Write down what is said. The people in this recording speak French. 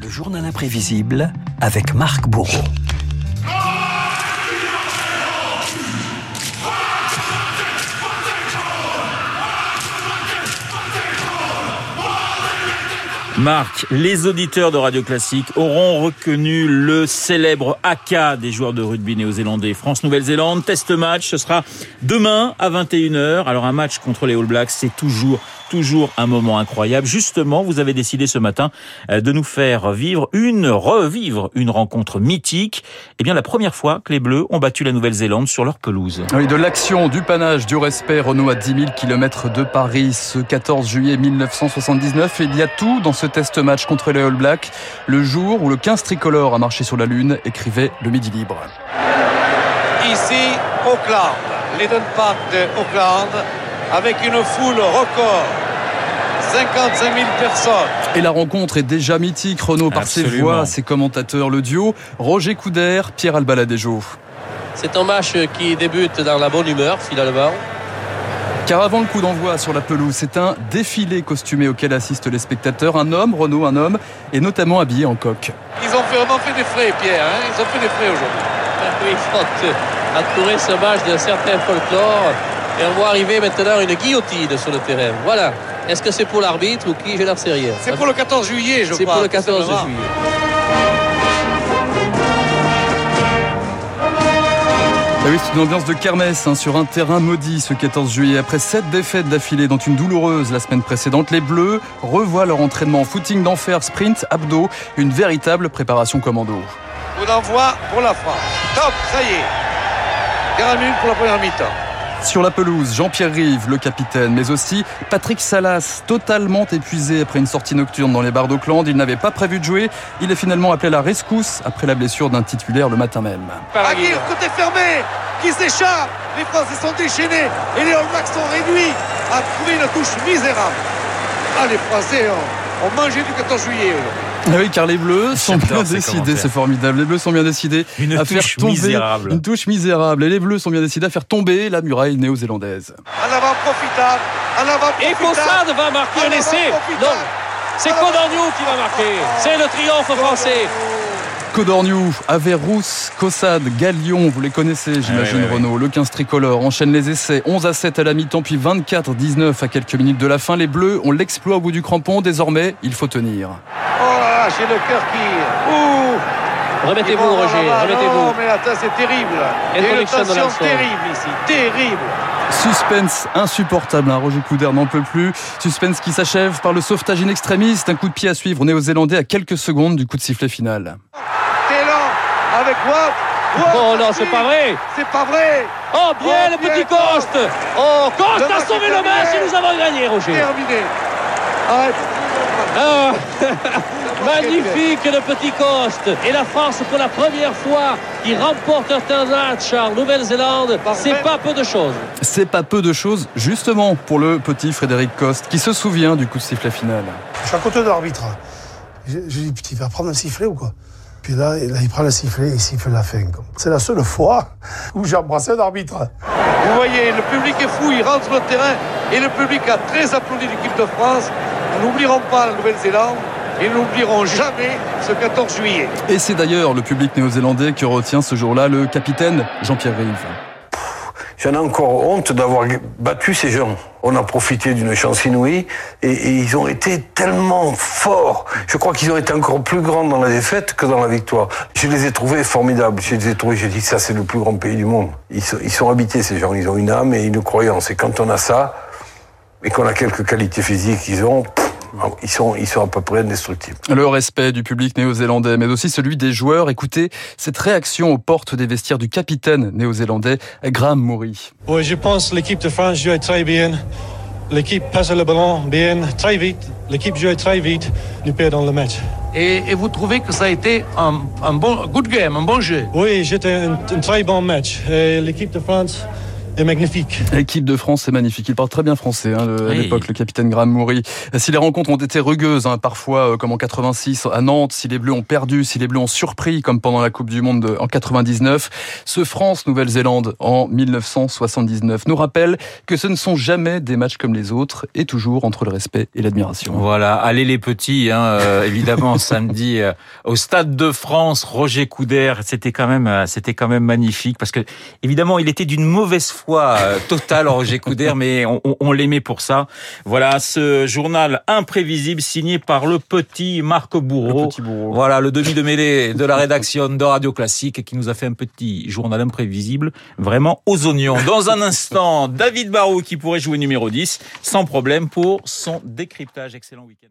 Le journal imprévisible avec Marc Bourreau. Marc, les auditeurs de Radio Classique auront reconnu le célèbre AK des joueurs de rugby néo-zélandais. France-Nouvelle-Zélande, test match, ce sera demain à 21h. Alors un match contre les All Blacks, c'est toujours toujours un moment incroyable. Justement, vous avez décidé ce matin euh, de nous faire vivre une, revivre une rencontre mythique. Eh bien, la première fois que les Bleus ont battu la Nouvelle-Zélande sur leur pelouse. Oui, de l'action, du panache, du respect, Renault à 10 000 km de Paris ce 14 juillet 1979. Et il y a tout dans ce test match contre les All Blacks. Le jour où le 15 tricolore a marché sur la Lune, écrivait le Midi Libre. Ici, Auckland, l'Eden Park de Auckland avec une foule record. 55 000 personnes. Et la rencontre est déjà mythique, Renault, par ses voix, ses commentateurs, le duo, Roger Couder, Pierre Albaladejo. C'est un match qui débute dans la bonne humeur, finalement. Car avant le coup d'envoi sur la pelouse, c'est un défilé costumé auquel assistent les spectateurs. Un homme, Renault, un homme, et notamment habillé en coq. Ils ont vraiment fait des frais, Pierre. Hein Ils ont fait des frais aujourd'hui. Oui, il faut entourer ce match d'un certain folklore. Et on voit arriver maintenant une guillotine sur le terrain. Voilà. Est-ce que c'est pour l'arbitre ou qui n'en sais rien. C'est pour le 14 juillet, je crois. C'est pour le 14 juillet. Ah oui, c'est une ambiance de kermesse hein, sur un terrain maudit ce 14 juillet. Après sept défaites d'affilée, dont une douloureuse la semaine précédente, les Bleus revoient leur entraînement footing d'enfer, sprint, abdos, une véritable préparation commando. Coup d'envoi pour la France. Top, ça y est. 40 minutes pour la première mi-temps. Sur la pelouse, Jean-Pierre Rive, le capitaine, mais aussi Patrick Salas, totalement épuisé après une sortie nocturne dans les bars d'Auckland. Il n'avait pas prévu de jouer. Il est finalement appelé à la rescousse après la blessure d'un titulaire le matin même. Aguirre, côté fermé, qui s'échappe. Les Français sont déchaînés et les All Blacks sont réduits à trouver une touche misérable. Ah, les Français ont, ont mangé du 14 juillet. Oui, car les Bleus sont bien décidés, c'est formidable. Les Bleus sont bien décidés une à faire tomber misérable. une touche misérable. Et les Bleus sont bien décidés à faire tomber la muraille néo-zélandaise. En avant profitable, en avant Et profitable. Fossade va marquer un essai. Non, c'est Codorniou qui va marquer. C'est le triomphe français. Codorniou, Averrousse, Cossade, Galion, vous les connaissez, j'imagine, Ah oui, oui, Renault. Le 15 tricolore enchaîne les essais, 11 à 7 à la mi-temps, puis 24-19 à quelques minutes de la fin. Les Bleus ont l'exploit au bout du crampon. Désormais, il faut tenir. Oh là là, j'ai le cœur qui. Ouh Remettez-vous, Roger. Remettez-vous. mais attends, c'est terrible. A une tension terrible ici. Terrible. Suspense insupportable, hein. Roger Couder n'en peut plus. Suspense qui s'achève par le sauvetage in extremis. Un coup de pied à suivre néo-zélandais à quelques secondes du coup de sifflet final. Télan avec Watt. Watt, Oh non, c'est pas vrai. C'est pas vrai. Oh, bien Oh, le petit Coste. Coste. Oh, Coste a sauvé le match et nous avons gagné, Roger. Terminé. Arrête. Ah, magnifique le petit Coste. Et la France, pour la première fois, qui remporte un match en Nouvelle-Zélande, c'est pas peu de choses. C'est pas peu de choses, justement, pour le petit Frédéric Coste, qui se souvient du coup de sifflet final. Je suis à côté de l'arbitre. Je, je dis, putain, il va prendre un sifflet ou quoi? Puis là, là, il prend le sifflet et il siffle la fin. C'est la seule fois où j'ai embrassé un arbitre. Vous voyez, le public est fou, il rentre sur le terrain et le public a très applaudi l'équipe de France. Nous n'oublierons pas la Nouvelle-Zélande et nous n'oublierons jamais ce 14 juillet. Et c'est d'ailleurs le public néo-zélandais qui retient ce jour-là le capitaine Jean-Pierre Rive. J'en ai encore honte d'avoir battu ces gens. On a profité d'une chance inouïe et, et ils ont été tellement forts. Je crois qu'ils ont été encore plus grands dans la défaite que dans la victoire. Je les ai trouvés formidables. Je les ai trouvés, j'ai dit ça c'est le plus grand pays du monde. Ils sont, ils sont habités ces gens, ils ont une âme et une croyance. Et quand on a ça et qu'on a quelques qualités physiques qu'ils ont, pff, ils sont, ils sont à peu près indestructibles. Le respect du public néo-zélandais, mais aussi celui des joueurs. Écoutez cette réaction aux portes des vestiaires du capitaine néo-zélandais, Graham Murray. Oui, je pense que l'équipe de France jouait très bien. L'équipe passe le ballon bien, très vite. L'équipe jouait très vite. Nous perdons le match. Et, et vous trouvez que ça a été un, un bon good game, un bon jeu? Oui, c'était un, un très bon match. Et L'équipe de France est magnifique. L'équipe de France, c'est magnifique. Il parle très bien français hein, le, à l'époque, le capitaine Graham Moury. Si les rencontres ont été rugueuses, hein, parfois euh, comme en 86 à Nantes, si les Bleus ont perdu, si les Bleus ont surpris, comme pendant la Coupe du Monde de- en 99, ce France-Nouvelle-Zélande en 1979 nous rappelle que ce ne sont jamais des matchs comme les autres et toujours entre le respect et l'admiration. Voilà, allez les petits, hein, euh, évidemment samedi euh, au Stade de France, Roger Coudert, c'était quand même, euh, c'était quand même magnifique parce que évidemment il était d'une mauvaise foi euh, totale Roger Coudert, mais on, on- on l'aimait pour ça. Voilà ce journal imprévisible signé par le petit Marc Bourreau. Le petit bourreau. Voilà le demi de mêlée de la rédaction de Radio Classique qui nous a fait un petit journal imprévisible, vraiment aux oignons. Dans un instant, David Barrault qui pourrait jouer numéro 10 sans problème pour son décryptage. Excellent week-end.